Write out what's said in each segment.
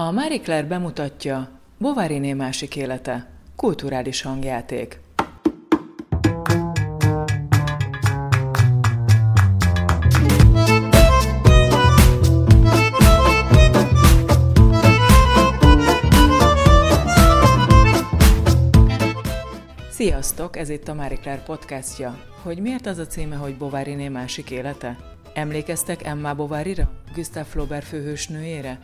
A Marie Claire bemutatja Bovariné másik élete, kulturális hangjáték. Sziasztok, ez itt a Marie Claire podcastja. Hogy miért az a címe, hogy Bovariné másik élete? Emlékeztek Emma Bovarira, Gustave Flaubert főhősnőjére?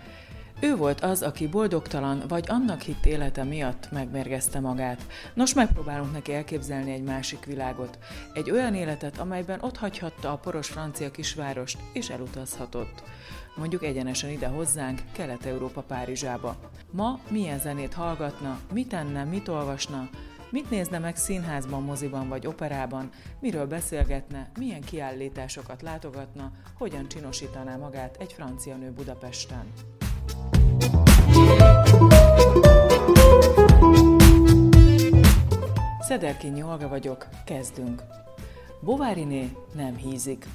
Ő volt az, aki boldogtalan vagy annak hitt élete miatt megmérgezte magát. Nos, megpróbálunk neki elképzelni egy másik világot. Egy olyan életet, amelyben ott hagyhatta a poros francia kisvárost, és elutazhatott. Mondjuk egyenesen ide hozzánk, Kelet-Európa Párizsába. Ma milyen zenét hallgatna, mit tenne, mit olvasna, Mit nézne meg színházban, moziban vagy operában, miről beszélgetne, milyen kiállításokat látogatna, hogyan csinosítaná magát egy francia nő Budapesten. Szederkinyi Olga vagyok, kezdünk. Bováriné nem hízik,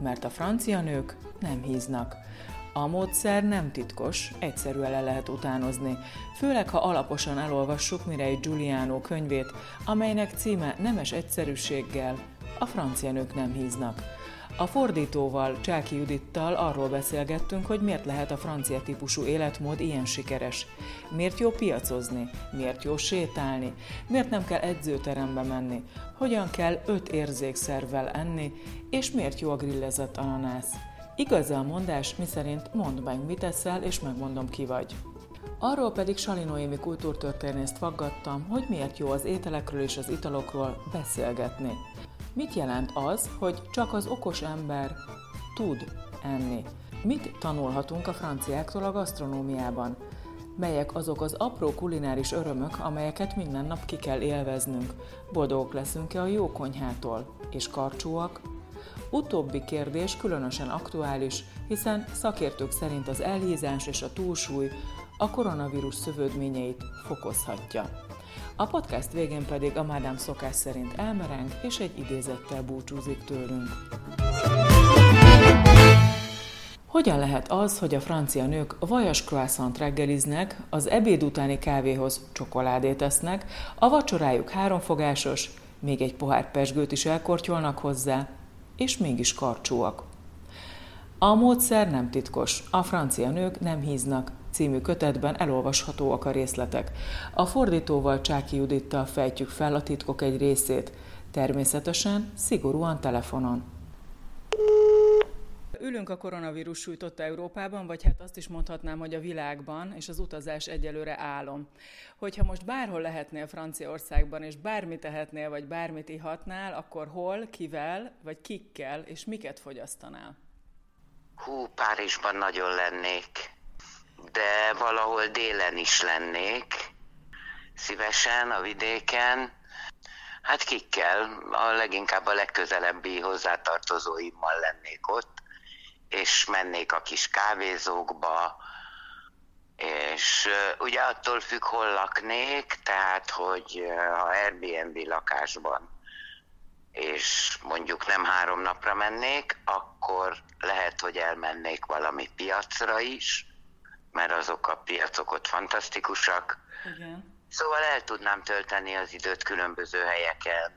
mert a francia nők nem híznak. A módszer nem titkos, egyszerűen le lehet utánozni, főleg ha alaposan elolvassuk Mireille Giuliano könyvét, amelynek címe nemes egyszerűséggel a francia nők nem híznak. A fordítóval, Csáki Judittal arról beszélgettünk, hogy miért lehet a francia típusú életmód ilyen sikeres. Miért jó piacozni, miért jó sétálni, miért nem kell edzőterembe menni, hogyan kell öt érzékszervvel enni, és miért jó a grillezett ananász. Igaz a mondás, miszerint mondd meg, mit eszel, és megmondom, ki vagy. Arról pedig Sali Noémi kultúrtörténészt faggattam, hogy miért jó az ételekről és az italokról beszélgetni. Mit jelent az, hogy csak az okos ember tud enni? Mit tanulhatunk a franciáktól a gasztronómiában? Melyek azok az apró kulináris örömök, amelyeket minden nap ki kell élveznünk? Boldogok leszünk-e a jó konyhától? És karcsúak? Utóbbi kérdés különösen aktuális, hiszen szakértők szerint az elhízás és a túlsúly a koronavírus szövődményeit fokozhatja. A podcast végén pedig a Mádám szokás szerint elmereng, és egy idézettel búcsúzik tőlünk. Hogyan lehet az, hogy a francia nők vajas croissant reggeliznek, az ebéd utáni kávéhoz csokoládét esznek, a vacsorájuk háromfogásos, még egy pohár pesgőt is elkortyolnak hozzá, és mégis karcsúak. A módszer nem titkos, a francia nők nem híznak, című kötetben elolvashatóak a részletek. A fordítóval Csáki Judittal fejtjük fel a titkok egy részét, természetesen szigorúan telefonon. Ülünk a koronavírus sújtotta Európában, vagy hát azt is mondhatnám, hogy a világban, és az utazás egyelőre álom. Hogyha most bárhol lehetnél Franciaországban, és bármit tehetnél, vagy bármit ihatnál, akkor hol, kivel, vagy kikkel, és miket fogyasztanál? Hú, Párizsban nagyon lennék, de valahol délen is lennék, szívesen a vidéken, Hát kikkel, a leginkább a legközelebbi hozzátartozóimmal lennék ott, és mennék a kis kávézókba, és ugye attól függ, hol laknék, tehát, hogy ha Airbnb lakásban és mondjuk nem három napra mennék, akkor lehet, hogy elmennék valami piacra is, mert azok a piacok ott fantasztikusak. Igen. Szóval el tudnám tölteni az időt különböző helyeken,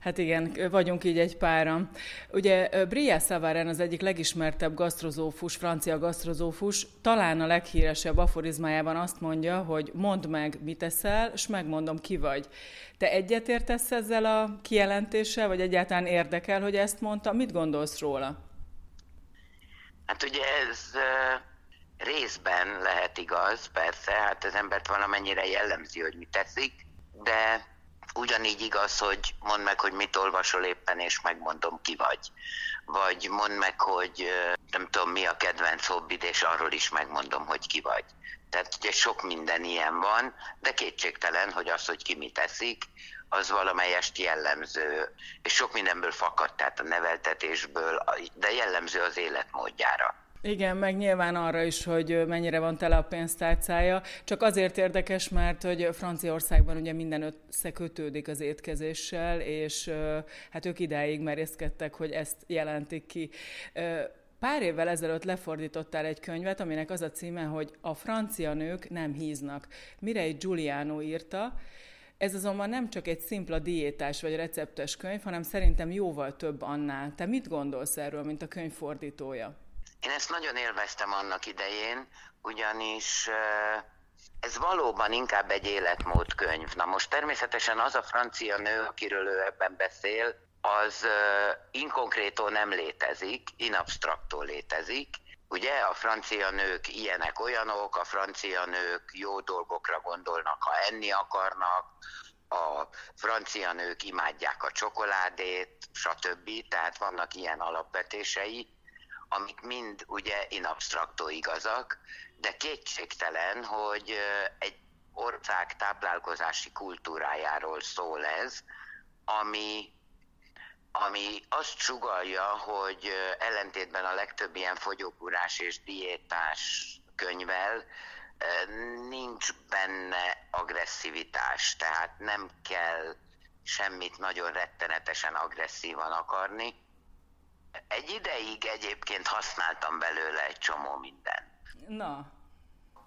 Hát igen, vagyunk így egy páran. Ugye Bria Savaren az egyik legismertebb gasztrozófus, francia gasztrozófus, talán a leghíresebb aforizmájában azt mondja, hogy mondd meg, mit eszel, és megmondom, ki vagy. Te egyetértesz ezzel a kijelentéssel, vagy egyáltalán érdekel, hogy ezt mondta? Mit gondolsz róla? Hát ugye ez részben lehet igaz, persze, hát az embert valamennyire jellemzi, hogy mit teszik, de Ugyanígy igaz, hogy mondd meg, hogy mit olvasol éppen, és megmondom, ki vagy. Vagy mondd meg, hogy nem tudom, mi a kedvenc hobbid, és arról is megmondom, hogy ki vagy. Tehát ugye sok minden ilyen van, de kétségtelen, hogy az, hogy ki mit teszik, az valamelyest jellemző, és sok mindenből fakad, tehát a neveltetésből, de jellemző az életmódjára. Igen, meg nyilván arra is, hogy mennyire van tele a pénztárcája. Csak azért érdekes, mert hogy Franciaországban ugye minden összekötődik az étkezéssel, és hát ők idáig merészkedtek, hogy ezt jelentik ki. Pár évvel ezelőtt lefordítottál egy könyvet, aminek az a címe, hogy A francia nők nem híznak. Mirei Giuliano írta, ez azonban nem csak egy szimpla diétás vagy receptes könyv, hanem szerintem jóval több annál. Te mit gondolsz erről, mint a könyv fordítója? Én ezt nagyon élveztem annak idején, ugyanis ez valóban inkább egy életmódkönyv. Na most természetesen az a francia nő, akiről ő ebben beszél, az inkonkrétó nem létezik, inabstraktó létezik. Ugye a francia nők ilyenek, olyanok, a francia nők jó dolgokra gondolnak, ha enni akarnak, a francia nők imádják a csokoládét, stb. Tehát vannak ilyen alapvetései, amik mind ugye in abstracto igazak, de kétségtelen, hogy egy ország táplálkozási kultúrájáról szól ez, ami ami azt sugalja, hogy ellentétben a legtöbb ilyen fogyókúrás és diétás könyvel nincs benne agresszivitás, tehát nem kell semmit nagyon rettenetesen agresszívan akarni. Egy ideig egyébként használtam belőle egy csomó mindent. Na.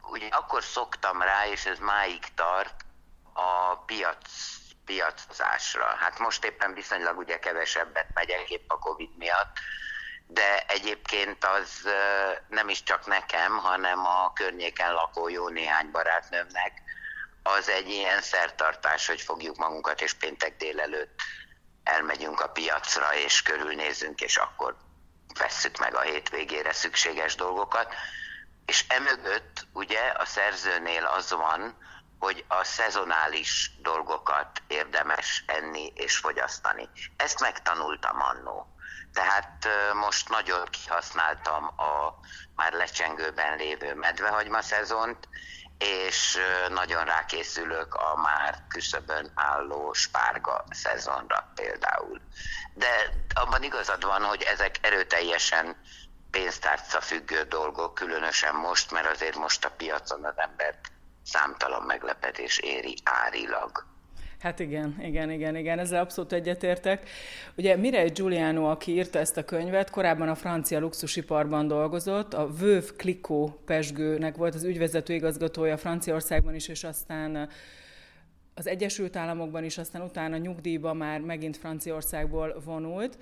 Ugye akkor szoktam rá, és ez máig tart, a piac piacozásra. Hát most éppen viszonylag ugye kevesebbet megyek épp a Covid miatt, de egyébként az nem is csak nekem, hanem a környéken lakó jó néhány barátnőmnek az egy ilyen szertartás, hogy fogjuk magunkat, és péntek délelőtt elmegyünk a piacra, és körülnézünk, és akkor vesszük meg a hétvégére szükséges dolgokat. És emögött ugye a szerzőnél az van, hogy a szezonális dolgokat érdemes enni és fogyasztani. Ezt megtanultam annó. Tehát most nagyon kihasználtam a már lecsengőben lévő medvehagyma szezont, és nagyon rákészülök a már küszöbön álló spárga szezonra például. De abban igazad van, hogy ezek erőteljesen pénztárca függő dolgok, különösen most, mert azért most a piacon az embert számtalan meglepetés éri árilag. Hát igen, igen, igen, igen, ezzel abszolút egyetértek. Ugye Mireille Giuliano, aki írta ezt a könyvet, korábban a francia luxusiparban dolgozott, a Veuve Clicquot pesgőnek volt az ügyvezető igazgatója Franciaországban is, és aztán az Egyesült Államokban is, aztán utána nyugdíjba már megint Franciaországból vonult,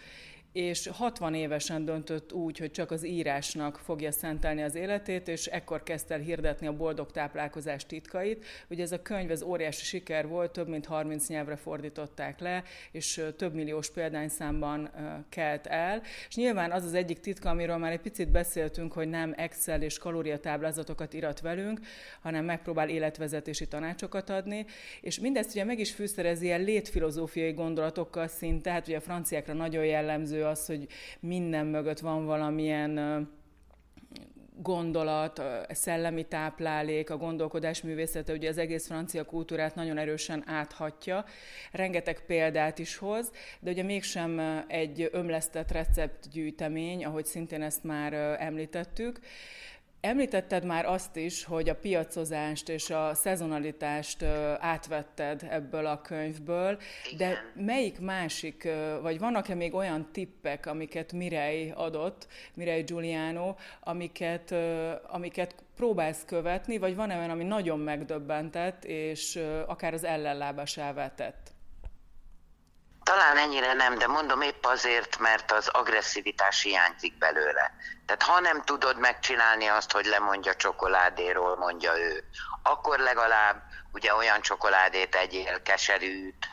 és 60 évesen döntött úgy, hogy csak az írásnak fogja szentelni az életét, és ekkor kezdte el hirdetni a boldog táplálkozás titkait. Ugye ez a könyv ez óriási siker volt, több mint 30 nyelvre fordították le, és több milliós példányszámban kelt el. És nyilván az az egyik titka, amiről már egy picit beszéltünk, hogy nem Excel és kalóriatáblázatokat irat velünk, hanem megpróbál életvezetési tanácsokat adni, és mindezt ugye meg is fűszerezi ilyen létfilozófiai gondolatokkal szinte, tehát ugye a franciákra nagyon jellemző az, hogy minden mögött van valamilyen gondolat, szellemi táplálék, a gondolkodás művészete, ugye az egész francia kultúrát nagyon erősen áthatja, rengeteg példát is hoz, de ugye mégsem egy ömlesztett receptgyűjtemény, ahogy szintén ezt már említettük. Említetted már azt is, hogy a piacozást és a szezonalitást átvetted ebből a könyvből, de melyik másik, vagy vannak-e még olyan tippek, amiket Mirei adott, Mirei Giuliano, amiket, amiket próbálsz követni, vagy van-e olyan, ami nagyon megdöbbentett, és akár az ellenlábasává tett? Talán ennyire nem, de mondom épp azért, mert az agresszivitás hiányzik belőle. Tehát ha nem tudod megcsinálni azt, hogy lemondja csokoládéról, mondja ő, akkor legalább ugye olyan csokoládét egyél, keserűt,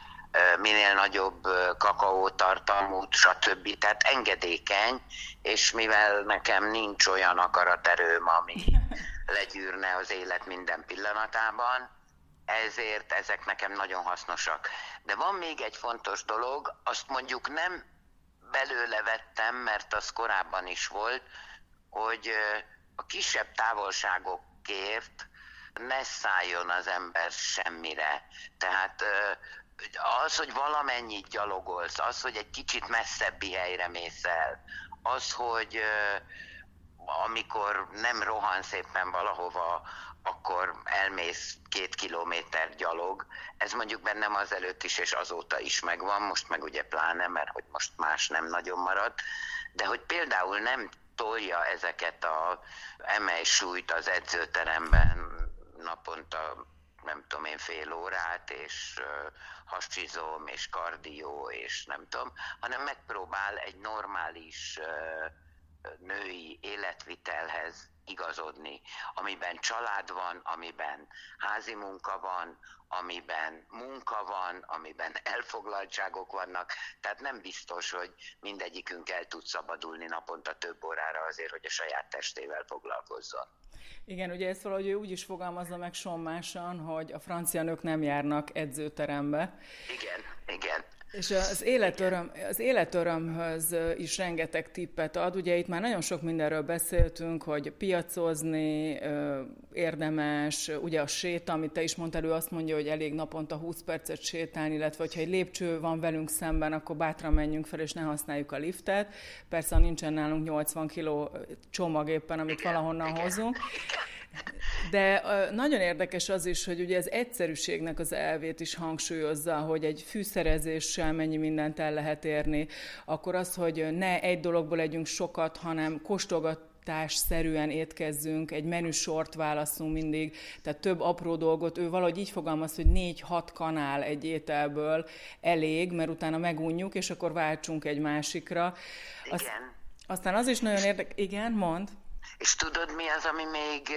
minél nagyobb kakaótartalmút, stb. Tehát engedékeny, és mivel nekem nincs olyan akaraterőm, ami legyűrne az élet minden pillanatában, ezért ezek nekem nagyon hasznosak. De van még egy fontos dolog, azt mondjuk nem belőle vettem, mert az korábban is volt, hogy a kisebb távolságokért ne szálljon az ember semmire. Tehát az, hogy valamennyit gyalogolsz, az, hogy egy kicsit messzebbi helyre mész el, az, hogy amikor nem rohan szépen valahova, akkor elmész két kilométer gyalog. Ez mondjuk bennem az előtt is és azóta is megvan, most meg ugye pláne, mert hogy most más nem nagyon marad. De hogy például nem tolja ezeket a emelj súlyt az edzőteremben naponta nem tudom én fél órát, és hasizom, és kardió, és nem tudom, hanem megpróbál egy normális női életvitelhez igazodni, amiben család van, amiben házi munka van, amiben munka van, amiben elfoglaltságok vannak, tehát nem biztos, hogy mindegyikünk el tud szabadulni naponta több órára azért, hogy a saját testével foglalkozzon. Igen, ugye ezt valahogy ő úgy is fogalmazza meg sommásan, hogy a francia nők nem járnak edzőterembe. Igen, igen. És az életöröm, az életörömhöz is rengeteg tippet ad. Ugye itt már nagyon sok mindenről beszéltünk, hogy piacozni érdemes, ugye a séta, amit te is mondtál, ő azt mondja, hogy elég naponta 20 percet sétálni, illetve hogyha egy lépcső van velünk szemben, akkor bátran menjünk fel, és ne használjuk a liftet. Persze, nincsen nálunk 80 kiló csomag éppen, amit valahonnan hozunk. De nagyon érdekes az is, hogy ugye az egyszerűségnek az elvét is hangsúlyozza, hogy egy fűszerezéssel mennyi mindent el lehet érni, akkor az, hogy ne egy dologból legyünk sokat, hanem kóstolgat szerűen étkezzünk, egy menüsort válaszunk mindig, tehát több apró dolgot. Ő valahogy így fogalmaz, hogy négy-hat kanál egy ételből elég, mert utána megunjuk, és akkor váltsunk egy másikra. Azt, Igen. Aztán az is nagyon érdekes. Igen, mond. És tudod, mi az, ami még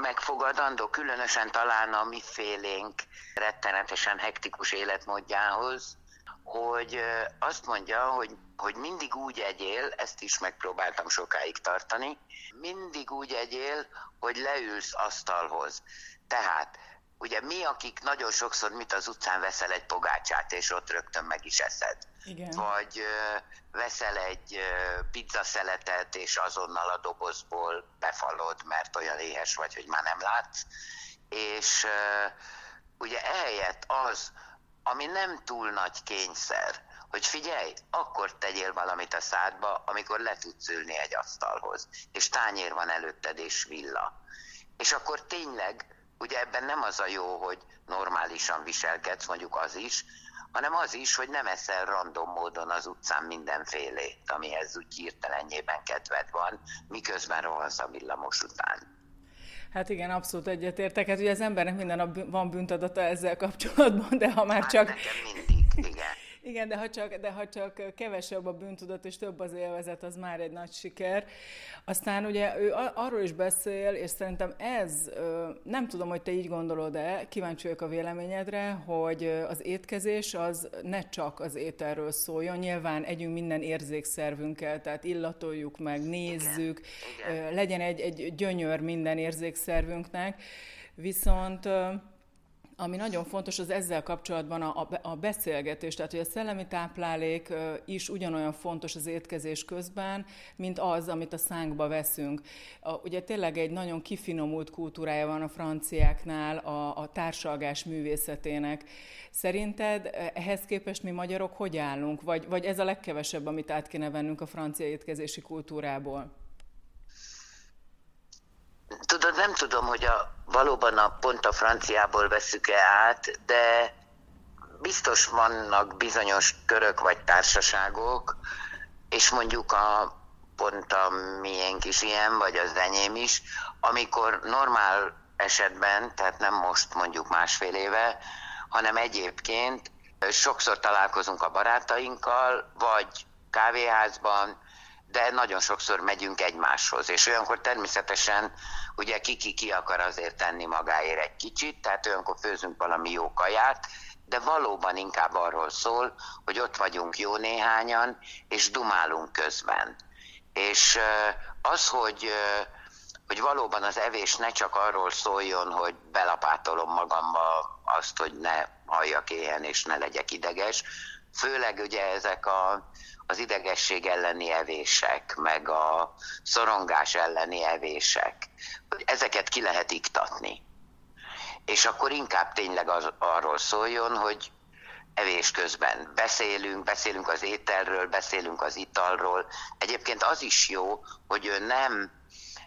megfogadandó, különösen talán a mi félénk rettenetesen hektikus életmódjához, hogy azt mondja, hogy, hogy mindig úgy egyél, ezt is megpróbáltam sokáig tartani, mindig úgy egyél, hogy leülsz asztalhoz. Tehát ugye mi, akik nagyon sokszor mit az utcán veszel egy pogácsát, és ott rögtön meg is eszed. Igen. Vagy ö, veszel egy ö, pizzaszeletet, és azonnal a dobozból befalod, mert olyan éhes vagy, hogy már nem látsz. És ö, ugye ehelyett az, ami nem túl nagy kényszer, hogy figyelj, akkor tegyél valamit a szádba, amikor le tudsz ülni egy asztalhoz, és tányér van előtted, és villa. És akkor tényleg ugye ebben nem az a jó, hogy normálisan viselkedsz, mondjuk az is, hanem az is, hogy nem eszel random módon az utcán mindenfélét, amihez úgy hirtelenjében kedved van, miközben rohansz a villamos után. Hát igen, abszolút egyetértek. Hát ugye az embernek minden nap van bűntadata ezzel kapcsolatban, de ha már hát csak... Nekem mindig, igen. Igen, de ha, csak, de ha csak kevesebb a bűntudat és több az élvezet, az már egy nagy siker. Aztán ugye ő arról is beszél, és szerintem ez, nem tudom, hogy te így gondolod-e, kíváncsi vagyok a véleményedre, hogy az étkezés az ne csak az ételről szóljon, nyilván együnk minden érzékszervünkkel, tehát illatoljuk meg, nézzük, Igen. Igen. legyen egy, egy gyönyör minden érzékszervünknek, viszont ami nagyon fontos, az ezzel kapcsolatban a, a beszélgetés, tehát hogy a szellemi táplálék is ugyanolyan fontos az étkezés közben, mint az, amit a szánkba veszünk. A, ugye tényleg egy nagyon kifinomult kultúrája van a franciáknál a, a társalgás művészetének. Szerinted ehhez képest mi magyarok hogy állunk? Vagy, vagy ez a legkevesebb, amit át kéne vennünk a francia étkezési kultúrából? Tudod, nem tudom, hogy a, valóban a pont a franciából veszük-e át, de biztos vannak bizonyos körök vagy társaságok, és mondjuk a pont a miénk is ilyen, vagy az enyém is, amikor normál esetben, tehát nem most mondjuk másfél éve, hanem egyébként sokszor találkozunk a barátainkkal, vagy kávéházban, de nagyon sokszor megyünk egymáshoz, és olyankor természetesen ugye ki-ki ki akar azért tenni magáért egy kicsit, tehát olyankor főzünk valami jó kaját, de valóban inkább arról szól, hogy ott vagyunk jó néhányan, és dumálunk közben. És az, hogy, hogy valóban az evés ne csak arról szóljon, hogy belapátolom magamba azt, hogy ne halljak éhen és ne legyek ideges, főleg ugye ezek a az idegesség elleni evések, meg a szorongás elleni evések, hogy ezeket ki lehet iktatni. És akkor inkább tényleg az, arról szóljon, hogy evés közben beszélünk, beszélünk az ételről, beszélünk az italról. Egyébként az is jó, hogy ő nem,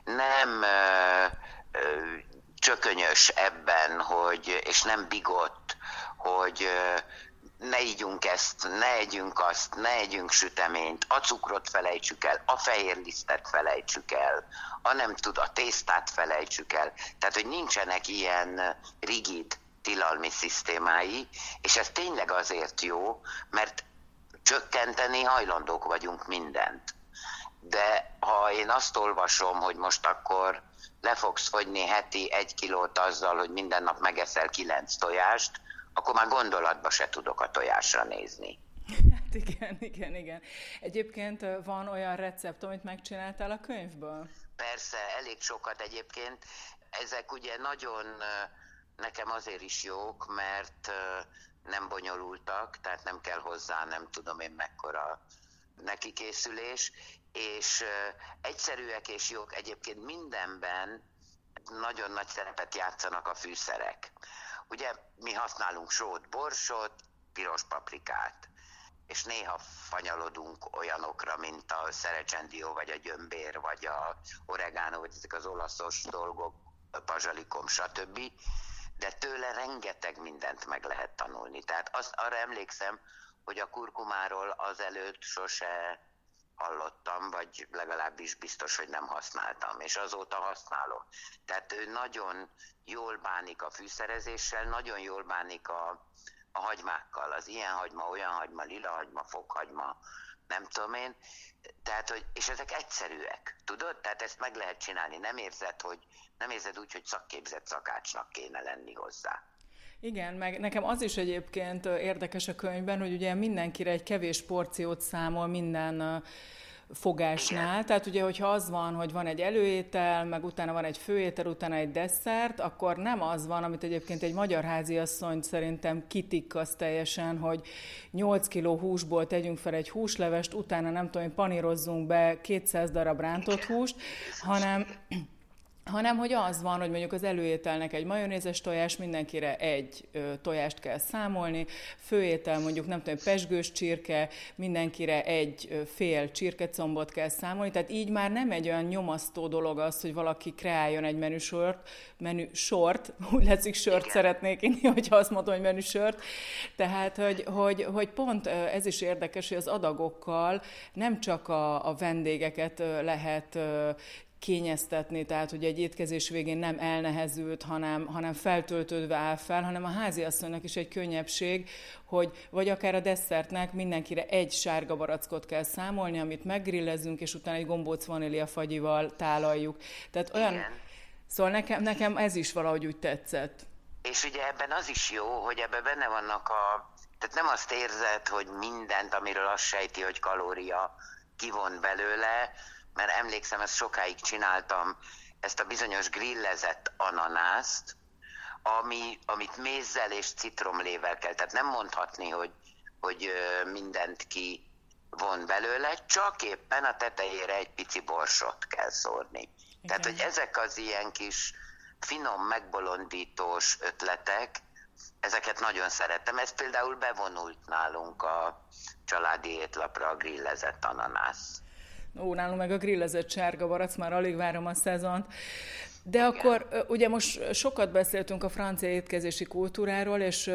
nem ö, ö, csökönyös ebben, hogy, és nem bigott, hogy ne ígyunk ezt, ne együnk azt, ne együnk süteményt, a cukrot felejtsük el, a fehér lisztet felejtsük el, a nem tud, a tésztát felejtsük el. Tehát, hogy nincsenek ilyen rigid tilalmi szisztémái, és ez tényleg azért jó, mert csökkenteni hajlandók vagyunk mindent. De ha én azt olvasom, hogy most akkor le fogsz fogyni heti egy kilót azzal, hogy minden nap megeszel kilenc tojást, akkor már gondolatba se tudok a tojásra nézni. Hát igen, igen, igen. Egyébként van olyan recept, amit megcsináltál a könyvből? Persze, elég sokat egyébként. Ezek ugye nagyon nekem azért is jók, mert nem bonyolultak, tehát nem kell hozzá, nem tudom én mekkora neki készülés, és egyszerűek és jók. Egyébként mindenben nagyon nagy szerepet játszanak a fűszerek. Ugye mi használunk sót, borsot, piros paprikát, és néha fanyalodunk olyanokra, mint a szerecsendió, vagy a gyömbér, vagy a oregano, vagy ezek az olaszos dolgok, bazsalikom, stb. De tőle rengeteg mindent meg lehet tanulni. Tehát azt, arra emlékszem, hogy a kurkumáról azelőtt sose hallottam, vagy legalábbis biztos, hogy nem használtam, és azóta használom. Tehát ő nagyon jól bánik a fűszerezéssel, nagyon jól bánik a, a hagymákkal, az ilyen hagyma, olyan hagyma, lila hagyma, fokhagyma, nem tudom én. Tehát, hogy, és ezek egyszerűek, tudod? Tehát ezt meg lehet csinálni. Nem érzed, hogy, nem érzed úgy, hogy szakképzett szakácsnak kéne lenni hozzá. Igen, meg nekem az is egyébként érdekes a könyvben, hogy ugye mindenkire egy kevés porciót számol minden fogásnál. Tehát ugye, hogyha az van, hogy van egy előétel, meg utána van egy főétel, utána egy desszert, akkor nem az van, amit egyébként egy magyar háziasszony szerintem kitikkasz teljesen, hogy 8 kg húsból tegyünk fel egy húslevest, utána nem tudom, panírozzunk be 200 darab rántott húst, hanem hanem hogy az van, hogy mondjuk az előételnek egy majonézes tojás, mindenkire egy ö, tojást kell számolni, főétel mondjuk nem tudom, pesgős csirke, mindenkire egy ö, fél csirkecombot kell számolni, tehát így már nem egy olyan nyomasztó dolog az, hogy valaki kreáljon egy menüsort, menü sort, úgy látszik sört Igen. szeretnék inni, hogyha azt mondom, hogy menüsort, tehát hogy, hogy, hogy pont ez is érdekes, hogy az adagokkal nem csak a, a vendégeket lehet kényeztetni, tehát hogy egy étkezés végén nem elnehezült, hanem, hanem feltöltődve áll fel, hanem a háziasszonynak is egy könnyebbség, hogy vagy akár a desszertnek mindenkire egy sárga barackot kell számolni, amit meggrillezünk, és utána egy gombóc fagyival tálaljuk. Tehát olyan, Igen. szóval nekem, nekem ez is valahogy úgy tetszett. És ugye ebben az is jó, hogy ebben benne vannak a... Tehát nem azt érzed, hogy mindent, amiről azt sejti, hogy kalória kivon belőle, mert emlékszem, ezt sokáig csináltam, ezt a bizonyos grillezett ananászt, ami, amit mézzel és citromlével kell. Tehát nem mondhatni, hogy, hogy mindent ki von belőle, csak éppen a tetejére egy pici borsot kell szórni. Igen. Tehát, hogy ezek az ilyen kis finom, megbolondítós ötletek, ezeket nagyon szeretem. Ez például bevonult nálunk a családi étlapra a grillezett ananász. Ó, nálunk meg a grillezett sárga barac, már alig várom a szezont. De Igen. akkor ugye most sokat beszéltünk a francia étkezési kultúráról, és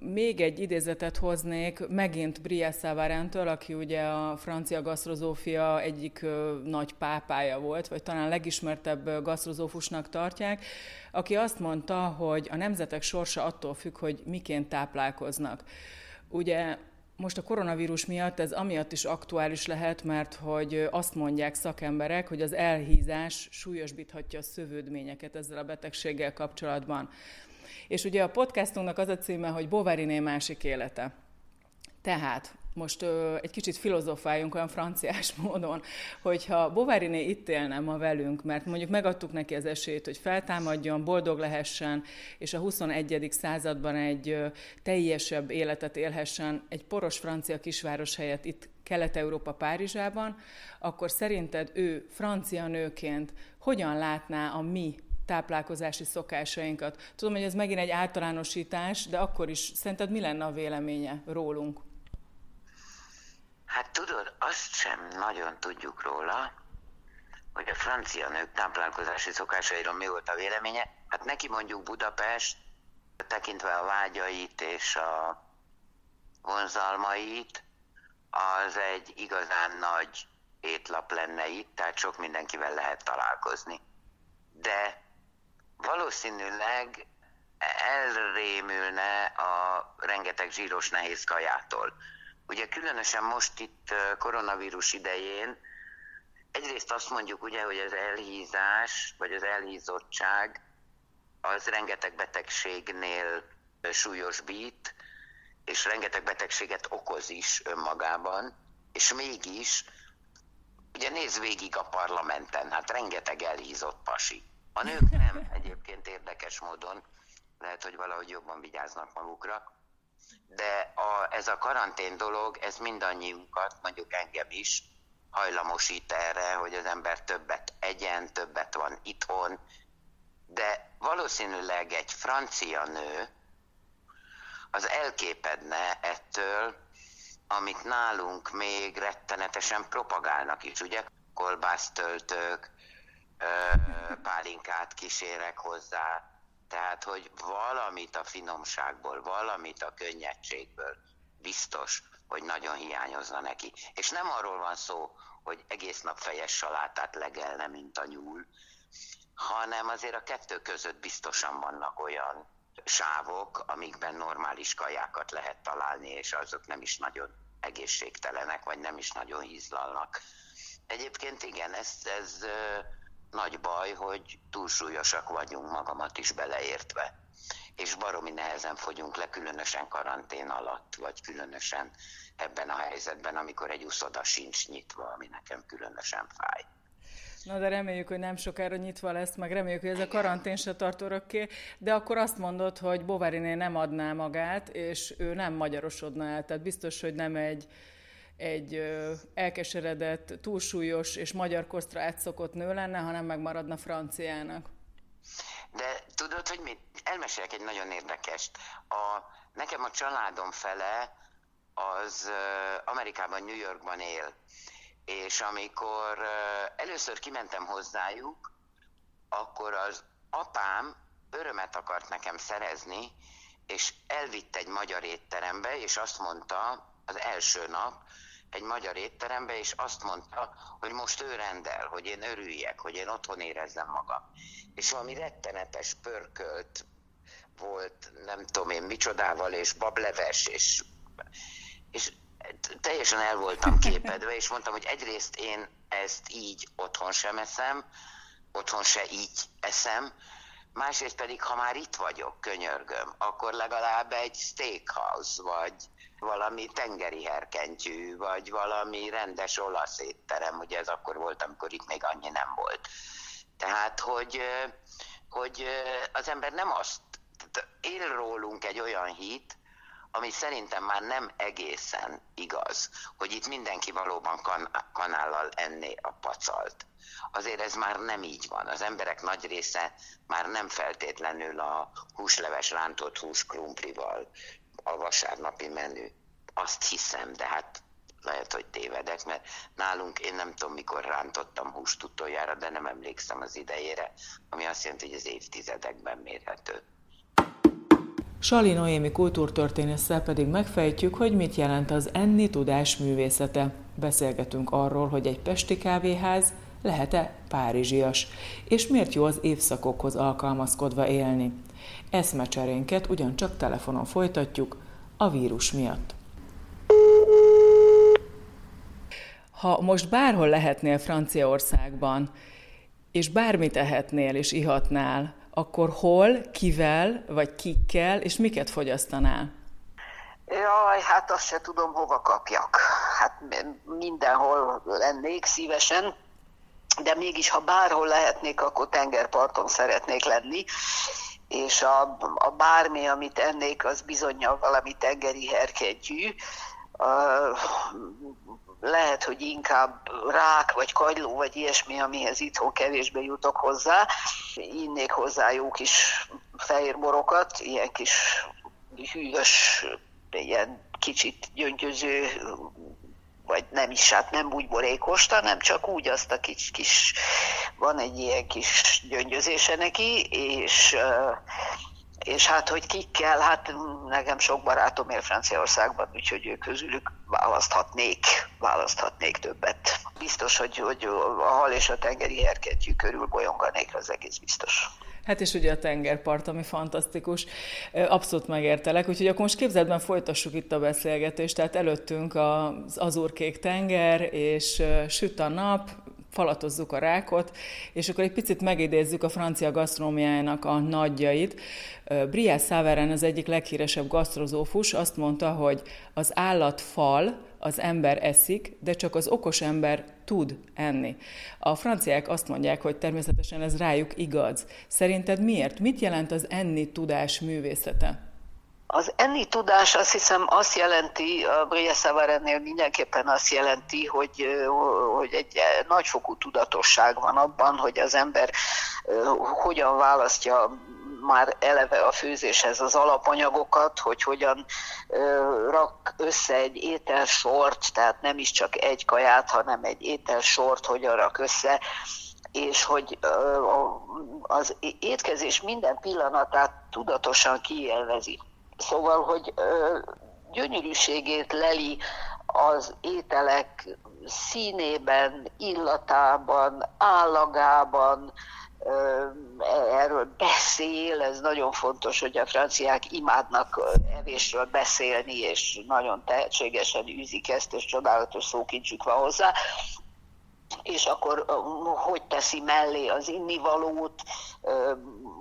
még egy idézetet hoznék megint Bria Savarentől, aki ugye a francia gasztrozófia egyik nagy pápája volt, vagy talán legismertebb gasztrozófusnak tartják, aki azt mondta, hogy a nemzetek sorsa attól függ, hogy miként táplálkoznak. Ugye most a koronavírus miatt ez amiatt is aktuális lehet, mert hogy azt mondják szakemberek, hogy az elhízás súlyosbíthatja a szövődményeket ezzel a betegséggel kapcsolatban. És ugye a podcastunknak az a címe, hogy Bovariné másik élete. Tehát most ö, egy kicsit filozofáljunk olyan franciás módon, hogyha Bovariné itt élne ma velünk, mert mondjuk megadtuk neki az esélyt, hogy feltámadjon, boldog lehessen, és a 21. században egy ö, teljesebb életet élhessen egy poros francia kisváros helyett itt Kelet-Európa Párizsában, akkor szerinted ő francia nőként hogyan látná a mi táplálkozási szokásainkat? Tudom, hogy ez megint egy általánosítás, de akkor is szerinted mi lenne a véleménye rólunk? Hát tudod, azt sem nagyon tudjuk róla, hogy a francia nők táplálkozási szokásairól mi volt a véleménye. Hát neki mondjuk Budapest, tekintve a vágyait és a, vonzalmait, az egy igazán nagy étlap lenne itt, tehát sok mindenkivel lehet találkozni. De valószínűleg elrémülne a rengeteg zsíros nehéz kajától. Ugye különösen most itt koronavírus idején egyrészt azt mondjuk ugye, hogy az elhízás, vagy az elhízottság az rengeteg betegségnél súlyosbít, és rengeteg betegséget okoz is önmagában, és mégis, ugye nézd végig a parlamenten, hát rengeteg elhízott pasi. A nők nem egyébként érdekes módon, lehet, hogy valahogy jobban vigyáznak magukra, de a, ez a karantén dolog, ez mindannyiunkat, mondjuk engem is, hajlamosít erre, hogy az ember többet egyen, többet van itthon, de valószínűleg egy francia nő az elképedne ettől, amit nálunk még rettenetesen propagálnak is, ugye? Kolbásztöltők, pálinkát kísérek hozzá, tehát, hogy valamit a finomságból, valamit a könnyedségből biztos, hogy nagyon hiányozna neki. És nem arról van szó, hogy egész nap fejes salátát legelne, mint a nyúl, hanem azért a kettő között biztosan vannak olyan sávok, amikben normális kajákat lehet találni, és azok nem is nagyon egészségtelenek, vagy nem is nagyon hízlalnak. Egyébként igen, ez, ez nagy baj, hogy túlsúlyosak vagyunk magamat is beleértve. És baromi nehezen fogyunk le, különösen karantén alatt, vagy különösen ebben a helyzetben, amikor egy uszoda sincs nyitva, ami nekem különösen fáj. Na de reméljük, hogy nem sokára nyitva lesz, meg reméljük, hogy ez a karantén se tart örökké, de akkor azt mondod, hogy Bovariné nem adná magát, és ő nem magyarosodna el, tehát biztos, hogy nem egy, egy elkeseredett, túlsúlyos és magyar kosztra átszokott nő lenne, hanem megmaradna franciának. De tudod, hogy mit? Elmesélek egy nagyon érdekest. A, nekem a családom fele az Amerikában, New Yorkban él. És amikor először kimentem hozzájuk, akkor az apám örömet akart nekem szerezni, és elvitt egy magyar étterembe, és azt mondta az első nap, egy magyar étterembe, és azt mondta, hogy most ő rendel, hogy én örüljek, hogy én otthon érezzem magam. És valami rettenetes pörkölt volt, nem tudom én micsodával, és bableves, és, és teljesen el voltam képedve, és mondtam, hogy egyrészt én ezt így otthon sem eszem, otthon se így eszem, másrészt pedig, ha már itt vagyok, könyörgöm, akkor legalább egy steakhouse, vagy valami tengeri herkentyű, vagy valami rendes olasz étterem, ugye ez akkor volt, amikor itt még annyi nem volt. Tehát, hogy, hogy az ember nem azt, él rólunk egy olyan hit, ami szerintem már nem egészen igaz, hogy itt mindenki valóban kan- kanállal enné a pacalt. Azért ez már nem így van. Az emberek nagy része már nem feltétlenül a húsleves rántott hús krumplival a vasárnapi menü. Azt hiszem, de hát lehet, hogy tévedek, mert nálunk én nem tudom, mikor rántottam húst utoljára, de nem emlékszem az idejére, ami azt jelenti, hogy az évtizedekben mérhető. Sali Noémi kultúrtörténésszel pedig megfejtjük, hogy mit jelent az enni tudás művészete. Beszélgetünk arról, hogy egy pesti kávéház lehet-e párizsias, és miért jó az évszakokhoz alkalmazkodva élni. Eszmecserénket ugyancsak telefonon folytatjuk a vírus miatt. Ha most bárhol lehetnél Franciaországban, és bármit ehetnél és ihatnál, akkor hol, kivel, vagy kikkel, és miket fogyasztanál? Jaj, hát azt se tudom, hova kapjak. Hát mindenhol lennék szívesen, de mégis, ha bárhol lehetnék, akkor tengerparton szeretnék lenni, és a, a bármi, amit ennék, az bizonyal valami tengeri herkegyű. Uh, lehet, hogy inkább rák, vagy kagyló, vagy ilyesmi, amihez itthon kevésbé jutok hozzá. Innék hozzá jó kis fehér borokat, ilyen kis hűvös, ilyen kicsit gyöngyöző, vagy nem is, hát nem úgy borékos, hanem csak úgy azt a kis, kis van egy ilyen kis gyöngyözése neki, és és hát, hogy kikkel, hát nekem sok barátom él Franciaországban, úgyhogy ők közülük választhatnék, választhatnék többet. Biztos, hogy, hogy a hal és a tengeri herketjű körül bolyonganék, az egész biztos. Hát és ugye a tengerpart, ami fantasztikus. Abszolút megértelek, úgyhogy akkor most képzeletben folytassuk itt a beszélgetést. Tehát előttünk az azurkék tenger, és süt a nap, falatozzuk a rákot, és akkor egy picit megidézzük a francia gasztronómiájának a nagyjait. Briás Saveren az egyik leghíresebb gasztrozófus azt mondta, hogy az állat fal, az ember eszik, de csak az okos ember tud enni. A franciák azt mondják, hogy természetesen ez rájuk igaz. Szerinted miért? Mit jelent az enni tudás művészete? Az enni tudás azt hiszem azt jelenti, a Bria Savarennél mindenképpen azt jelenti, hogy, hogy egy nagyfokú tudatosság van abban, hogy az ember hogyan választja már eleve a főzéshez az alapanyagokat, hogy hogyan rak össze egy ételsort, tehát nem is csak egy kaját, hanem egy ételsort, hogyan rak össze, és hogy az étkezés minden pillanatát tudatosan kielvezi. Szóval, hogy gyönyörűségét leli az ételek színében, illatában, állagában, erről beszél, ez nagyon fontos, hogy a franciák imádnak evésről beszélni, és nagyon tehetségesen űzik ezt, és csodálatos szókincsük van hozzá és akkor hogy teszi mellé az innivalót,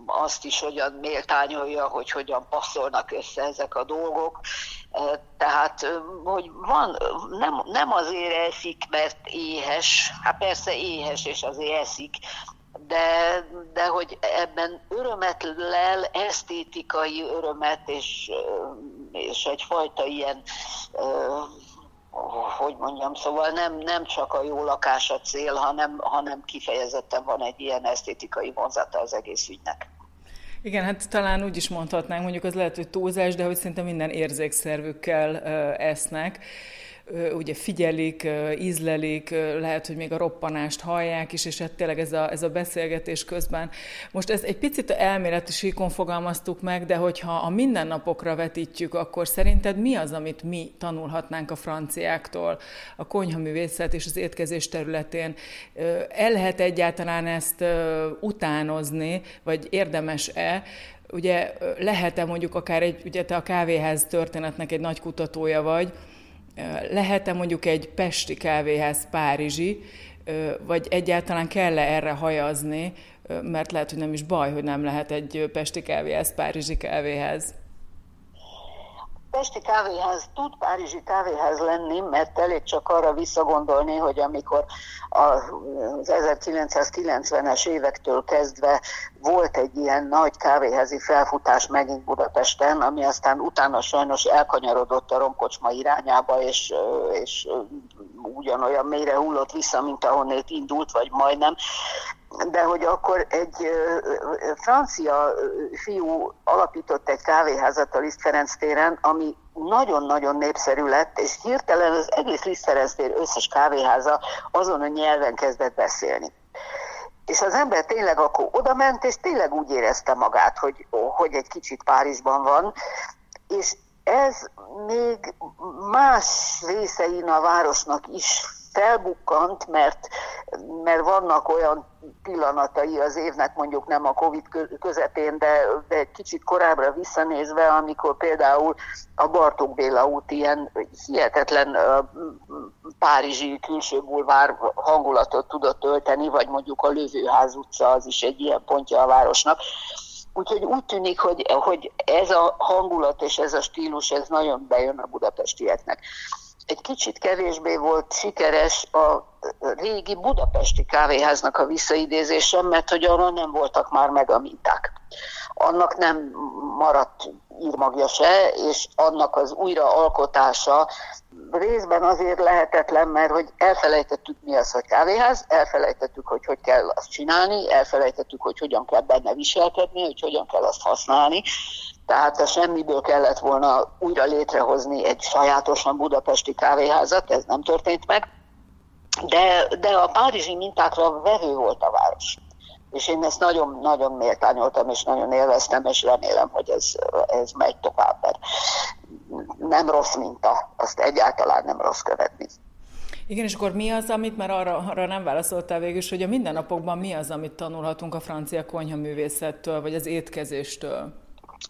azt is hogyan méltányolja, hogy hogyan passzolnak össze ezek a dolgok. Tehát, hogy van, nem, nem azért eszik, mert éhes, hát persze éhes, és azért eszik, de, de hogy ebben örömet lel, esztétikai örömet, és, és egyfajta ilyen hogy mondjam, szóval nem, nem csak a jó lakás a cél, hanem, hanem kifejezetten van egy ilyen esztétikai vonzata az egész ügynek. Igen, hát talán úgy is mondhatnánk, mondjuk az lehet, hogy túlzás, de hogy szinte minden érzékszervükkel esznek ugye figyelik, ízlelik, lehet, hogy még a roppanást hallják is, és hát tényleg ez a, ez a beszélgetés közben. Most ez egy picit elméleti síkon fogalmaztuk meg, de hogyha a mindennapokra vetítjük, akkor szerinted mi az, amit mi tanulhatnánk a franciáktól a konyhaművészet és az étkezés területén? El lehet egyáltalán ezt utánozni, vagy érdemes-e, ugye lehet-e mondjuk akár egy, ugye te a kávéház történetnek egy nagy kutatója vagy, lehet-e mondjuk egy pesti kávéház párizsi, vagy egyáltalán kell-e erre hajazni, mert lehet, hogy nem is baj, hogy nem lehet egy pesti kávéház párizsi kávéház. Pesti kávéház tud Párizsi kávéház lenni, mert elég csak arra visszagondolni, hogy amikor az 1990-es évektől kezdve volt egy ilyen nagy kávéházi felfutás megint Budapesten, ami aztán utána sajnos elkanyarodott a romkocsma irányába, és, és ugyanolyan mélyre hullott vissza, mint ahonnét indult, vagy majdnem de hogy akkor egy francia fiú alapított egy kávéházat a Liszt Ferenc téren, ami nagyon-nagyon népszerű lett, és hirtelen az egész Liszt Ferenc tér összes kávéháza azon a nyelven kezdett beszélni. És az ember tényleg akkor oda ment, és tényleg úgy érezte magát, hogy, hogy egy kicsit Párizsban van, és ez még más részein a városnak is felbukkant, mert, mert vannak olyan pillanatai az évnek, mondjuk nem a Covid közepén, de, de kicsit korábbra visszanézve, amikor például a Bartók Béla út ilyen hihetetlen párizsi külső bulvár hangulatot tudott ölteni, vagy mondjuk a Lövőház utca az is egy ilyen pontja a városnak. Úgyhogy úgy tűnik, hogy, hogy ez a hangulat és ez a stílus, ez nagyon bejön a budapestieknek egy kicsit kevésbé volt sikeres a régi budapesti kávéháznak a visszaidézése, mert hogy arra nem voltak már meg a minták. Annak nem maradt írmagja se, és annak az újraalkotása részben azért lehetetlen, mert hogy elfelejtettük mi az, hogy kávéház, elfelejtettük, hogy hogy kell azt csinálni, elfelejtettük, hogy hogyan kell benne viselkedni, hogy hogyan kell azt használni, tehát a semmiből kellett volna újra létrehozni egy sajátosan budapesti kávéházat, ez nem történt meg, de, de a párizsi mintákra vevő volt a város. és én ezt nagyon-nagyon méltányoltam, és nagyon élveztem, és remélem, hogy ez, ez megy tovább, mert nem rossz minta, azt egyáltalán nem rossz követni. Igen, és akkor mi az, amit, mert arra, arra nem válaszoltál végül, hogy a mindennapokban mi az, amit tanulhatunk a francia konyhaművészettől, vagy az étkezéstől?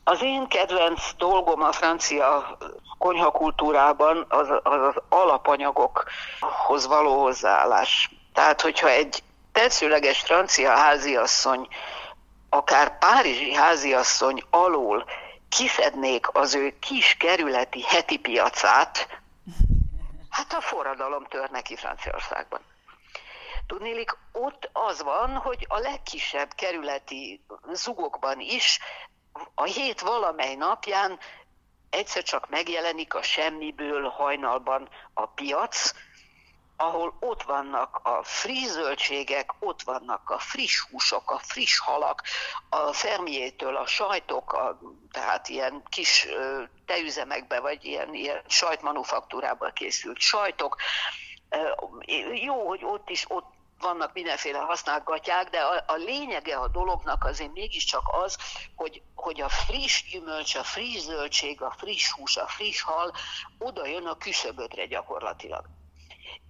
Az én kedvenc dolgom a francia konyhakultúrában az az, az alapanyagokhoz való hozzáállás. Tehát, hogyha egy tetszőleges francia háziasszony, akár párizsi háziasszony alól kiszednék az ő kis kerületi heti piacát, hát a forradalom tör neki Franciaországban. Tudnélik, ott az van, hogy a legkisebb kerületi zugokban is a hét valamely napján egyszer csak megjelenik a semmiből hajnalban a piac, ahol ott vannak a friss zöldségek, ott vannak a friss húsok, a friss halak, a fermiétől a sajtok, a, tehát ilyen kis tejüzemekbe, vagy ilyen, ilyen sajtmanufaktúrából készült sajtok. Jó, hogy ott is ott vannak mindenféle használt gatyák, de a, a lényege a dolognak azért mégiscsak az, hogy, hogy a friss gyümölcs, a friss zöldség, a friss hús, a friss hal oda jön a küszöbödre gyakorlatilag.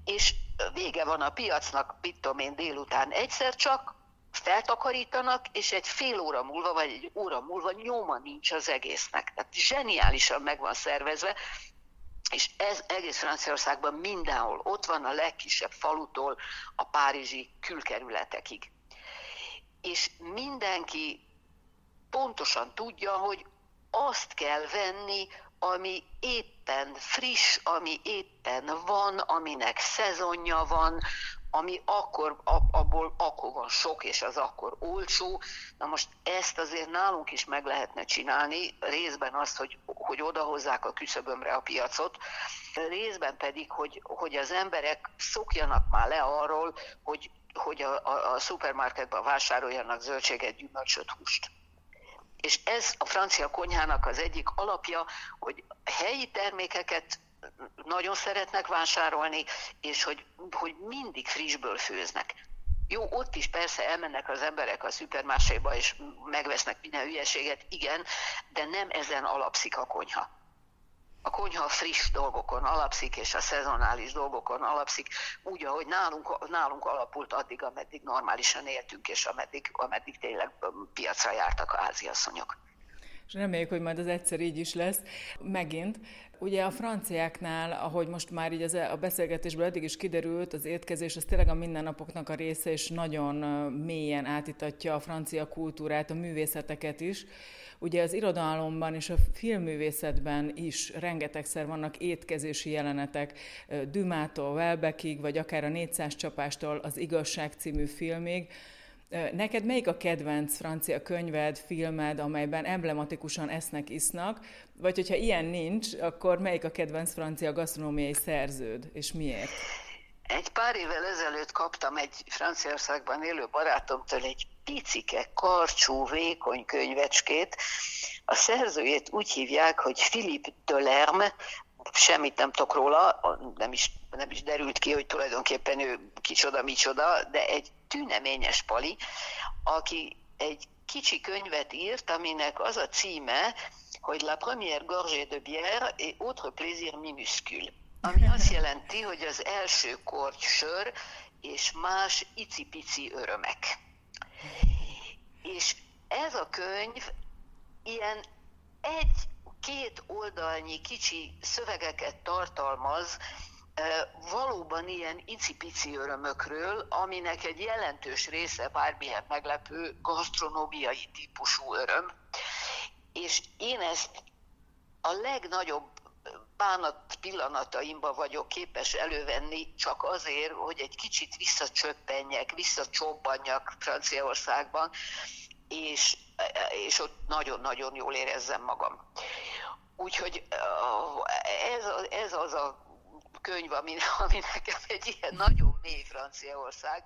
És vége van a piacnak, mit tudom én, délután egyszer csak, feltakarítanak, és egy fél óra múlva, vagy egy óra múlva nyoma nincs az egésznek. Tehát zseniálisan meg van szervezve, és ez egész Franciaországban mindenhol ott van, a legkisebb falutól a párizsi külkerületekig. És mindenki pontosan tudja, hogy azt kell venni, ami éppen friss, ami éppen van, aminek szezonja van, ami akkor, abból akkor van sok, és az akkor olcsó. Na most ezt azért nálunk is meg lehetne csinálni, részben azt, hogy, hogy odahozzák a küszöbömre a piacot, részben pedig, hogy, hogy az emberek szokjanak már le arról, hogy, hogy a, a, a szupermarketben vásároljanak zöldséget, gyümölcsöt, húst. És ez a francia konyhának az egyik alapja, hogy helyi termékeket nagyon szeretnek vásárolni, és hogy, hogy mindig frissből főznek. Jó, ott is persze elmennek az emberek a szupermáséba, és megvesznek minden hülyeséget, igen, de nem ezen alapszik a konyha. A konyha friss dolgokon alapszik, és a szezonális dolgokon alapszik, úgy, ahogy nálunk, nálunk alapult addig, ameddig normálisan éltünk, és ameddig, ameddig tényleg piacra jártak a háziasszonyok és reméljük, hogy majd az egyszer így is lesz. Megint, ugye a franciáknál, ahogy most már így az, e- a beszélgetésből eddig is kiderült, az étkezés az tényleg a mindennapoknak a része, és nagyon mélyen átítatja a francia kultúrát, a művészeteket is. Ugye az irodalomban és a filmművészetben is rengetegszer vannak étkezési jelenetek, Dumától Welbeckig, vagy akár a 400 csapástól az Igazság című filmig, Neked melyik a kedvenc francia könyved, filmed, amelyben emblematikusan esznek, isznak, vagy hogyha ilyen nincs, akkor melyik a kedvenc francia gasztronómiai szerződ, és miért? Egy pár évvel ezelőtt kaptam egy Franciaországban élő barátomtól egy picike, karcsú, vékony könyvecskét. A szerzőjét úgy hívják, hogy Philippe Delerme, semmit nem tudok róla, nem is, nem is derült ki, hogy tulajdonképpen ő kicsoda, micsoda, de egy tüneményes pali, aki egy kicsi könyvet írt, aminek az a címe, hogy La première gorgée de bière et autre plaisir minuscule. Ami azt jelenti, hogy az első korty sör és más icipici örömek. És ez a könyv ilyen egy-két oldalnyi kicsi szövegeket tartalmaz, valóban ilyen icipici örömökről, aminek egy jelentős része bármilyen meglepő gasztronómiai típusú öröm. És én ezt a legnagyobb bánat pillanataimba vagyok képes elővenni, csak azért, hogy egy kicsit visszacsöppenjek, visszacsobbanjak Franciaországban, és, és ott nagyon-nagyon jól érezzem magam. Úgyhogy ez, ez az a könyv, ami, ami nekem egy ilyen nagyon mély Franciaország,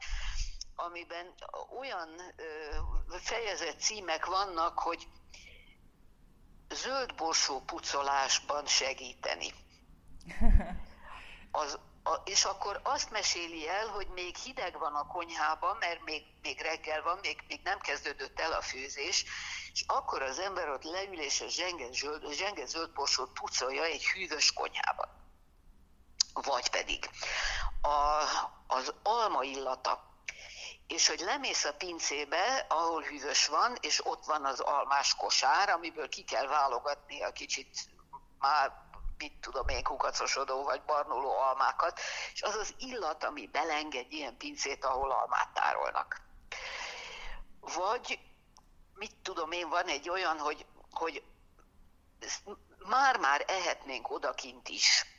amiben olyan ö, fejezett címek vannak, hogy zöld borsó pucolásban segíteni. Az és akkor azt meséli el, hogy még hideg van a konyhában, mert még, még reggel van, még, még nem kezdődött el a főzés, és akkor az ember ott leül, és a zsenge zöld, zsenge zöld borsót pucolja egy hűvös konyhában. Vagy pedig a, az alma illata, és hogy lemész a pincébe, ahol hűvös van, és ott van az almás kosár, amiből ki kell válogatni a kicsit már mit tudom én, kukacosodó vagy barnuló almákat, és az az illat, ami belenged ilyen pincét, ahol almát tárolnak. Vagy, mit tudom én, van egy olyan, hogy, hogy már-már ehetnénk odakint is.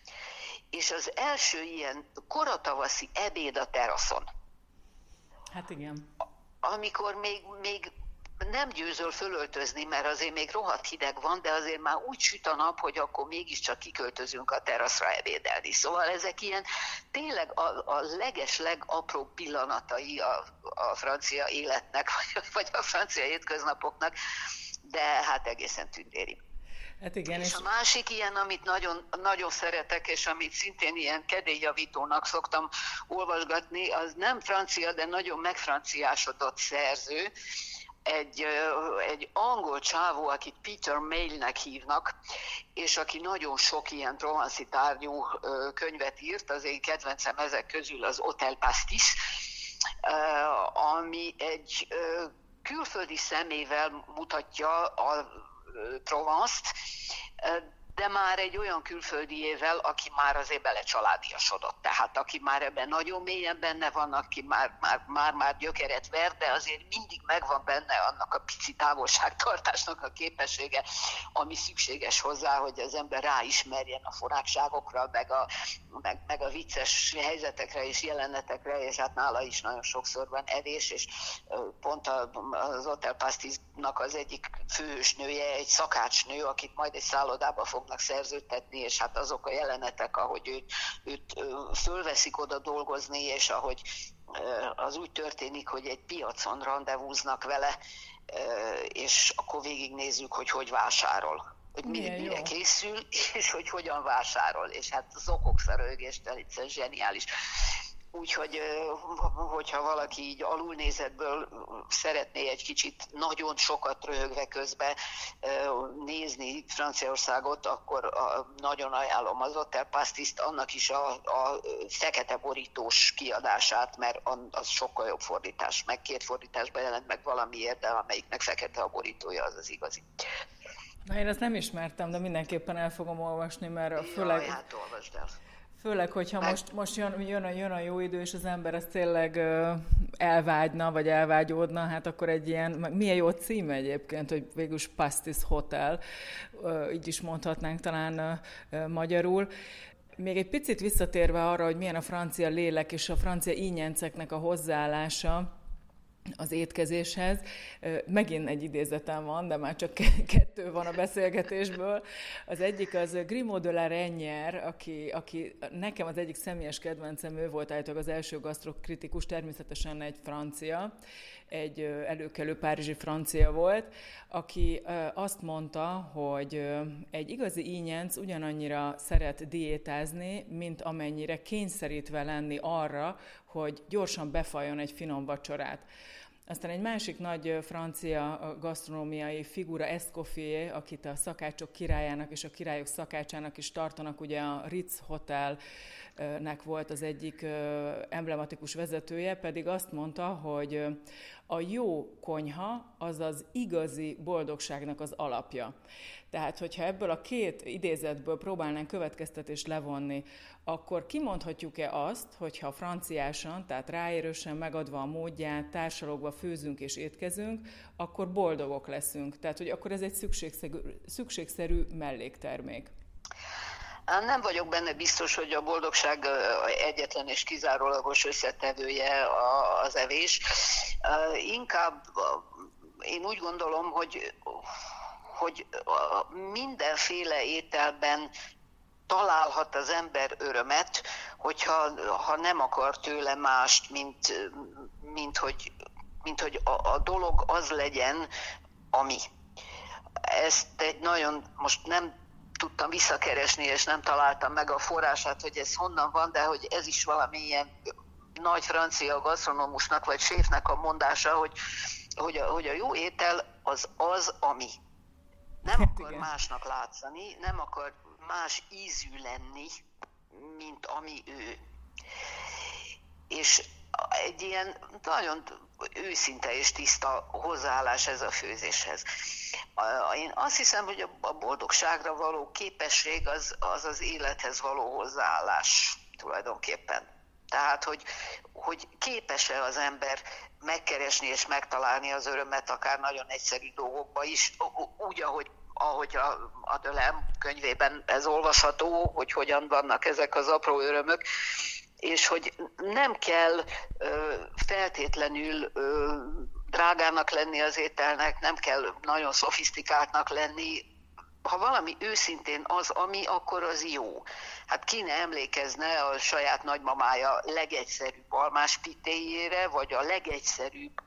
És az első ilyen koratavaszi ebéd a teraszon. Hát igen. Amikor még, még nem győzöl fölöltözni, mert azért még rohadt hideg van, de azért már úgy süt a nap, hogy akkor mégiscsak kiköltözünk a teraszra ebédelni. Szóval ezek ilyen tényleg a, a leges, legapróbb pillanatai a, a francia életnek, vagy, vagy a francia étköznapoknak, de hát egészen tündéri. Hát igen, és, és a másik ilyen, amit nagyon, nagyon szeretek, és amit szintén ilyen kedélyjavítónak szoktam olvasgatni, az nem francia, de nagyon megfranciásodott szerző, egy, egy angol csávó, akit Peter Mailnek hívnak, és aki nagyon sok ilyen provanszi tárgyú könyvet írt, az én kedvencem ezek közül az Hotel Pastis, ami egy külföldi szemével mutatja a Euh, Provence. Euh, de már egy olyan külföldiével, aki már azért belecsaládiasodott. Tehát aki már ebben nagyon mélyen benne van, aki már, már, már, már gyökeret ver, de azért mindig megvan benne annak a pici távolságtartásnak a képessége, ami szükséges hozzá, hogy az ember ráismerjen a forákságokra, meg a, meg, meg a vicces helyzetekre és jelenetekre, és hát nála is nagyon sokszor van evés, és pont az Hotel Pastisnak az egyik főhősnője, egy szakácsnő, akit majd egy szállodába fog fognak szerződtetni, és hát azok a jelenetek, ahogy őt, őt fölveszik oda dolgozni, és ahogy az úgy történik, hogy egy piacon rendezvúznak vele, és akkor végignézzük, hogy hogy vásárol hogy mi, mire készül, és hogy hogyan vásárol. És hát zokogszerölgést, egyszerűen zseniális. Úgyhogy, hogyha valaki így alulnézetből szeretné egy kicsit nagyon sokat röhögve közbe nézni Franciaországot, akkor nagyon ajánlom az Hotel Pastiszt, annak is a, a fekete borítós kiadását, mert az sokkal jobb fordítás. Meg két fordításban jelent meg valamiért, de amelyiknek fekete a borítója, az az igazi. Na én ezt nem ismertem, de mindenképpen el fogom olvasni, mert főleg... Jaj, hát olvasd el. Főleg, hogyha most, most jön, jön, a, jön a jó idő, és az ember ezt tényleg elvágyna, vagy elvágyódna, hát akkor egy ilyen, milyen jó cím egyébként, hogy végül Pastis Hotel, így is mondhatnánk talán magyarul. Még egy picit visszatérve arra, hogy milyen a francia lélek és a francia ínyenceknek a hozzáállása, az étkezéshez. Megint egy idézetem van, de már csak kettő van a beszélgetésből. Az egyik az Grimaud de la Renière, aki, aki nekem az egyik személyes kedvencem, ő volt állítólag az első gasztrokritikus, természetesen egy francia, egy előkelő párizsi francia volt, aki azt mondta, hogy egy igazi ínyenc ugyanannyira szeret diétázni, mint amennyire kényszerítve lenni arra, hogy gyorsan befajjon egy finom vacsorát. Aztán egy másik nagy francia gasztronómiai figura, Escoffier, akit a szakácsok királyának és a királyok szakácsának is tartanak, ugye a Ritz Hotelnek volt az egyik emblematikus vezetője, pedig azt mondta, hogy a jó konyha az az igazi boldogságnak az alapja. Tehát, hogyha ebből a két idézetből próbálnánk következtetést levonni, akkor kimondhatjuk-e azt, hogyha franciásan, tehát ráérősen megadva a módját, társalogva főzünk és étkezünk, akkor boldogok leszünk. Tehát, hogy akkor ez egy szükségszerű, szükségszerű melléktermék. Nem vagyok benne biztos, hogy a boldogság egyetlen és kizárólagos összetevője az evés. Inkább én úgy gondolom, hogy, hogy mindenféle ételben találhat az ember örömet, hogyha ha nem akar tőle mást, mint, mint hogy, mint hogy a, a dolog az legyen, ami. Ezt egy nagyon, most nem tudtam visszakeresni, és nem találtam meg a forrását, hogy ez honnan van, de hogy ez is valamilyen nagy francia gasztronómusnak vagy séfnek a mondása, hogy, hogy, a, hogy a jó étel az az, ami. Nem akar Igen. másnak látszani, nem akar más ízű lenni, mint ami ő. És egy ilyen nagyon őszinte és tiszta hozzáállás ez a főzéshez. Én azt hiszem, hogy a boldogságra való képesség az az, az élethez való hozzáállás tulajdonképpen. Tehát, hogy, hogy képes-e az ember megkeresni és megtalálni az örömet akár nagyon egyszerű dolgokba is, úgy, ahogy ahogy a, a Dölem könyvében ez olvasható, hogy hogyan vannak ezek az apró örömök, és hogy nem kell feltétlenül drágának lenni az ételnek, nem kell nagyon szofisztikáltnak lenni, ha valami őszintén az, ami, akkor az jó. Hát ki ne emlékezne a saját nagymamája legegyszerűbb almás pitéjére, vagy a legegyszerűbb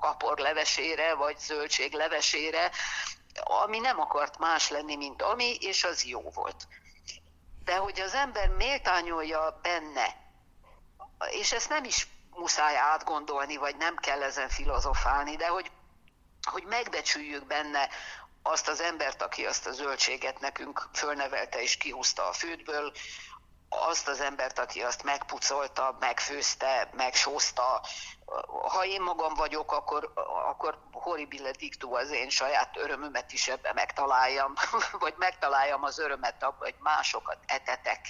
kaporlevesére, vagy zöldséglevesére, ami nem akart más lenni, mint ami, és az jó volt. De hogy az ember méltányolja benne, és ezt nem is muszáj átgondolni, vagy nem kell ezen filozofálni, de hogy, hogy megbecsüljük benne azt az embert, aki azt a zöldséget nekünk fölnevelte és kihúzta a fődből, azt az embert, aki azt megpucolta, megfőzte, megsózta. Ha én magam vagyok, akkor, akkor horribile dictu az én saját örömömet is ebbe megtaláljam, vagy megtaláljam az örömet abban, hogy másokat etetek.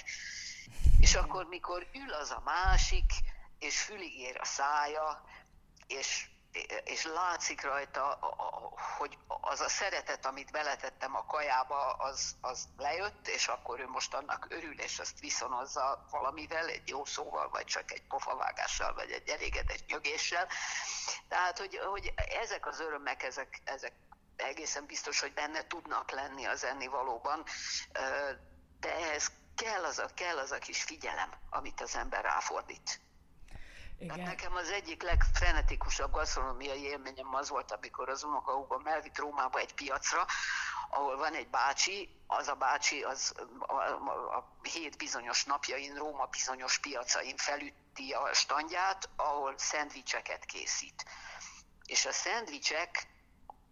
És akkor, mikor ül az a másik, és fülig ér a szája, és és látszik rajta, hogy az a szeretet, amit beletettem a kajába, az, az lejött, és akkor ő most annak örül, és azt viszonozza valamivel, egy jó szóval, vagy csak egy pofavágással, vagy egy elégedett nyögéssel. Tehát, hogy, hogy ezek az örömek, ezek, ezek egészen biztos, hogy benne tudnak lenni az ennivalóban, de ehhez kell az a, kell az a kis figyelem, amit az ember ráfordít. Igen. Hát nekem az egyik legfrenetikusabb gasztronómiai élményem az volt, amikor az unokahúgom elvitt Rómába egy piacra, ahol van egy bácsi, az a bácsi az a, a, a hét bizonyos napjain Róma bizonyos piacain felütti a standját, ahol szendvicseket készít. És a szendvicsek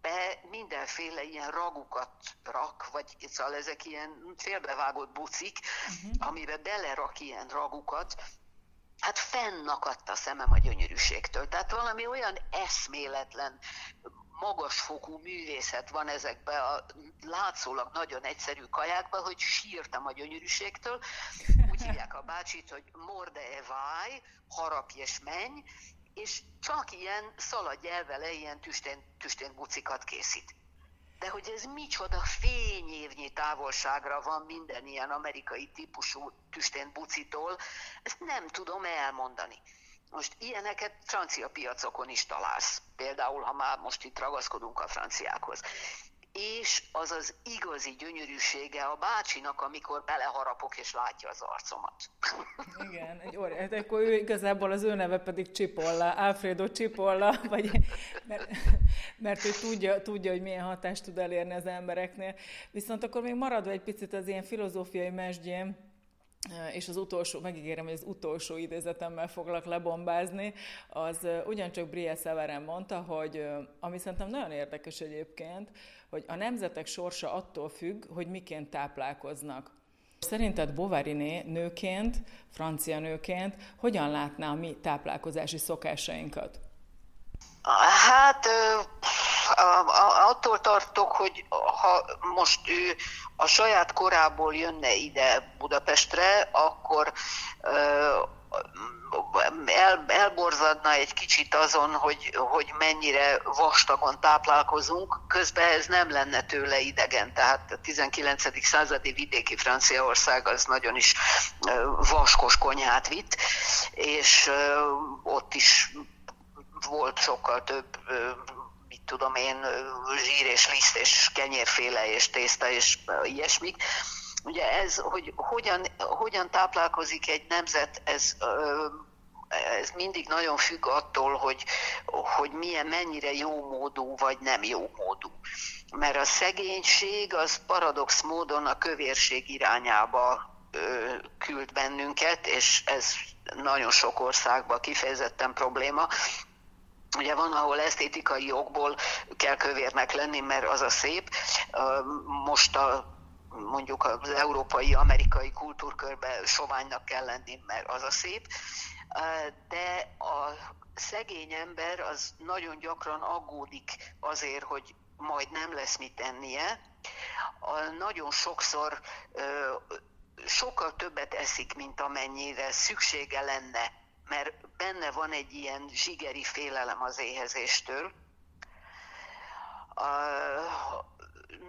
be mindenféle ilyen ragukat rak, vagy szóval ezek ilyen félbevágott bucik, uh-huh. amiben belerak ilyen ragukat, hát fennakadt a szemem a gyönyörűségtől. Tehát valami olyan eszméletlen, magasfokú művészet van ezekben a látszólag nagyon egyszerű kajákban, hogy sírtam a gyönyörűségtől. Úgy hívják a bácsit, hogy morde e váj, harapj és menj, és csak ilyen szaladj el vele, ilyen tüstén, tüstén bucikat készít. De hogy ez micsoda fényévnyi távolságra van minden ilyen amerikai típusú tüstén bucitól, ezt nem tudom elmondani. Most ilyeneket francia piacokon is találsz, például ha már most itt ragaszkodunk a franciákhoz és az az igazi gyönyörűsége a bácsinak, amikor beleharapok és látja az arcomat. Igen, egy óri, hát akkor ő igazából az ő neve pedig Csipolla, Alfredo Csipolla, vagy, mert, mert ő tudja, tudja, hogy milyen hatást tud elérni az embereknél. Viszont akkor még maradva egy picit az ilyen filozófiai mesdjén, és az utolsó, megígérem, hogy az utolsó idézetemmel foglak lebombázni, az ugyancsak Brie Severen mondta, hogy ami szerintem nagyon érdekes egyébként, hogy a nemzetek sorsa attól függ, hogy miként táplálkoznak. Szerinted Bovariné nőként, francia nőként hogyan látná a mi táplálkozási szokásainkat? Hát attól tartok, hogy ha most ő a saját korából jönne ide Budapestre, akkor el, elborzadna egy kicsit azon, hogy, hogy mennyire vastagon táplálkozunk, közben ez nem lenne tőle idegen, tehát a 19. századi vidéki Franciaország az nagyon is vaskos konyhát vitt, és ott is volt sokkal több tudom én, zsír és liszt és kenyérféle és tészta és ilyesmik. Ugye ez, hogy hogyan, hogyan táplálkozik egy nemzet, ez ez mindig nagyon függ attól, hogy, hogy milyen, mennyire jó módú, vagy nem jó módú. mert a szegénység az paradox módon a kövérség irányába ö, küld bennünket, és ez nagyon sok országban kifejezetten probléma. Ugye van, ahol esztétikai jogból kell kövérnek lenni, mert az a szép. Most a mondjuk az európai, amerikai kultúrkörben soványnak kell lenni, mert az a szép. De a szegény ember az nagyon gyakran aggódik azért, hogy majd nem lesz mit ennie. Nagyon sokszor sokkal többet eszik, mint amennyire szüksége lenne, mert benne van egy ilyen zsigeri félelem az éhezéstől.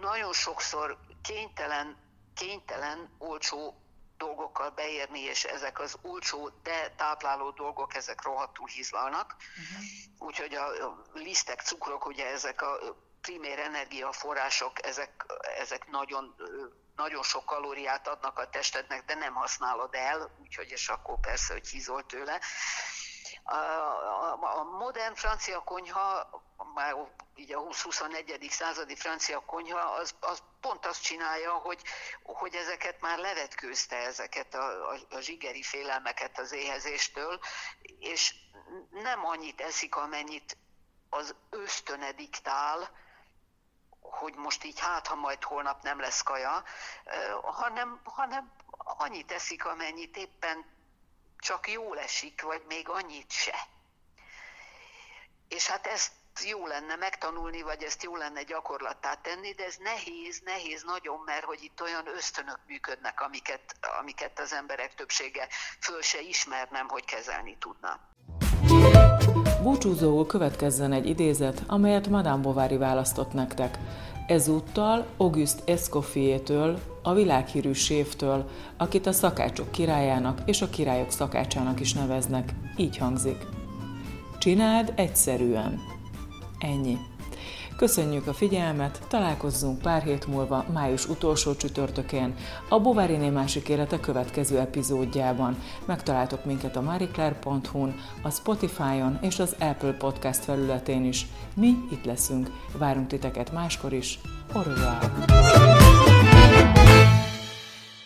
Nagyon sokszor kénytelen, kénytelen olcsó dolgokkal beérni, és ezek az olcsó, de tápláló dolgok, ezek rohadtul hízlalnak. Uh-huh. Úgyhogy a lisztek, cukrok, ugye ezek a primér energiaforrások, ezek, ezek nagyon, nagyon sok kalóriát adnak a testednek, de nem használod el, úgyhogy és akkor persze, hogy hízol tőle. A, a, a modern francia konyha, már így a 20-21. századi francia konyha, az, az pont azt csinálja, hogy, hogy ezeket már levetkőzte, ezeket a, a, a zsigeri félelmeket az éhezéstől, és nem annyit eszik, amennyit az ösztöne diktál, hogy most így hát, ha majd holnap nem lesz kaja, hanem, hanem annyit eszik, amennyit éppen csak jól esik, vagy még annyit se. És hát ezt jó lenne megtanulni, vagy ezt jó lenne gyakorlattá tenni, de ez nehéz, nehéz nagyon, mert hogy itt olyan ösztönök működnek, amiket, amiket az emberek többsége föl se ismernem, hogy kezelni tudna. Búcsúzóul következzen egy idézet, amelyet Madame Bovary választott nektek. Ezúttal Auguste Escoffier-től, a világhírű séftől, akit a szakácsok királyának és a királyok szakácsának is neveznek, így hangzik. Csináld egyszerűen. Ennyi. Köszönjük a figyelmet, találkozzunk pár hét múlva, május utolsó csütörtökén, a Bováriné másik élete következő epizódjában. Megtaláltok minket a marieclaire.hu-n, a Spotify-on és az Apple Podcast felületén is. Mi itt leszünk, várunk titeket máskor is. Revoir!